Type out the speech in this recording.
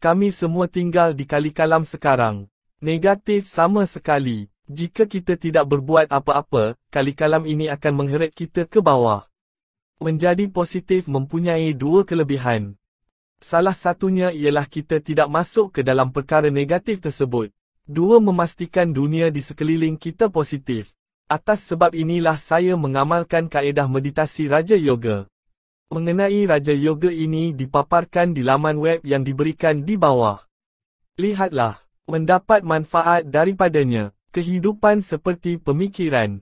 Kami semua tinggal di kali kalam sekarang. Negatif sama sekali. Jika kita tidak berbuat apa-apa, kali kalam ini akan mengheret kita ke bawah. Menjadi positif mempunyai dua kelebihan. Salah satunya ialah kita tidak masuk ke dalam perkara negatif tersebut. Dua memastikan dunia di sekeliling kita positif. Atas sebab inilah saya mengamalkan kaedah meditasi Raja Yoga. Mengenai Raja Yoga ini dipaparkan di laman web yang diberikan di bawah. Lihatlah, mendapat manfaat daripadanya, kehidupan seperti pemikiran,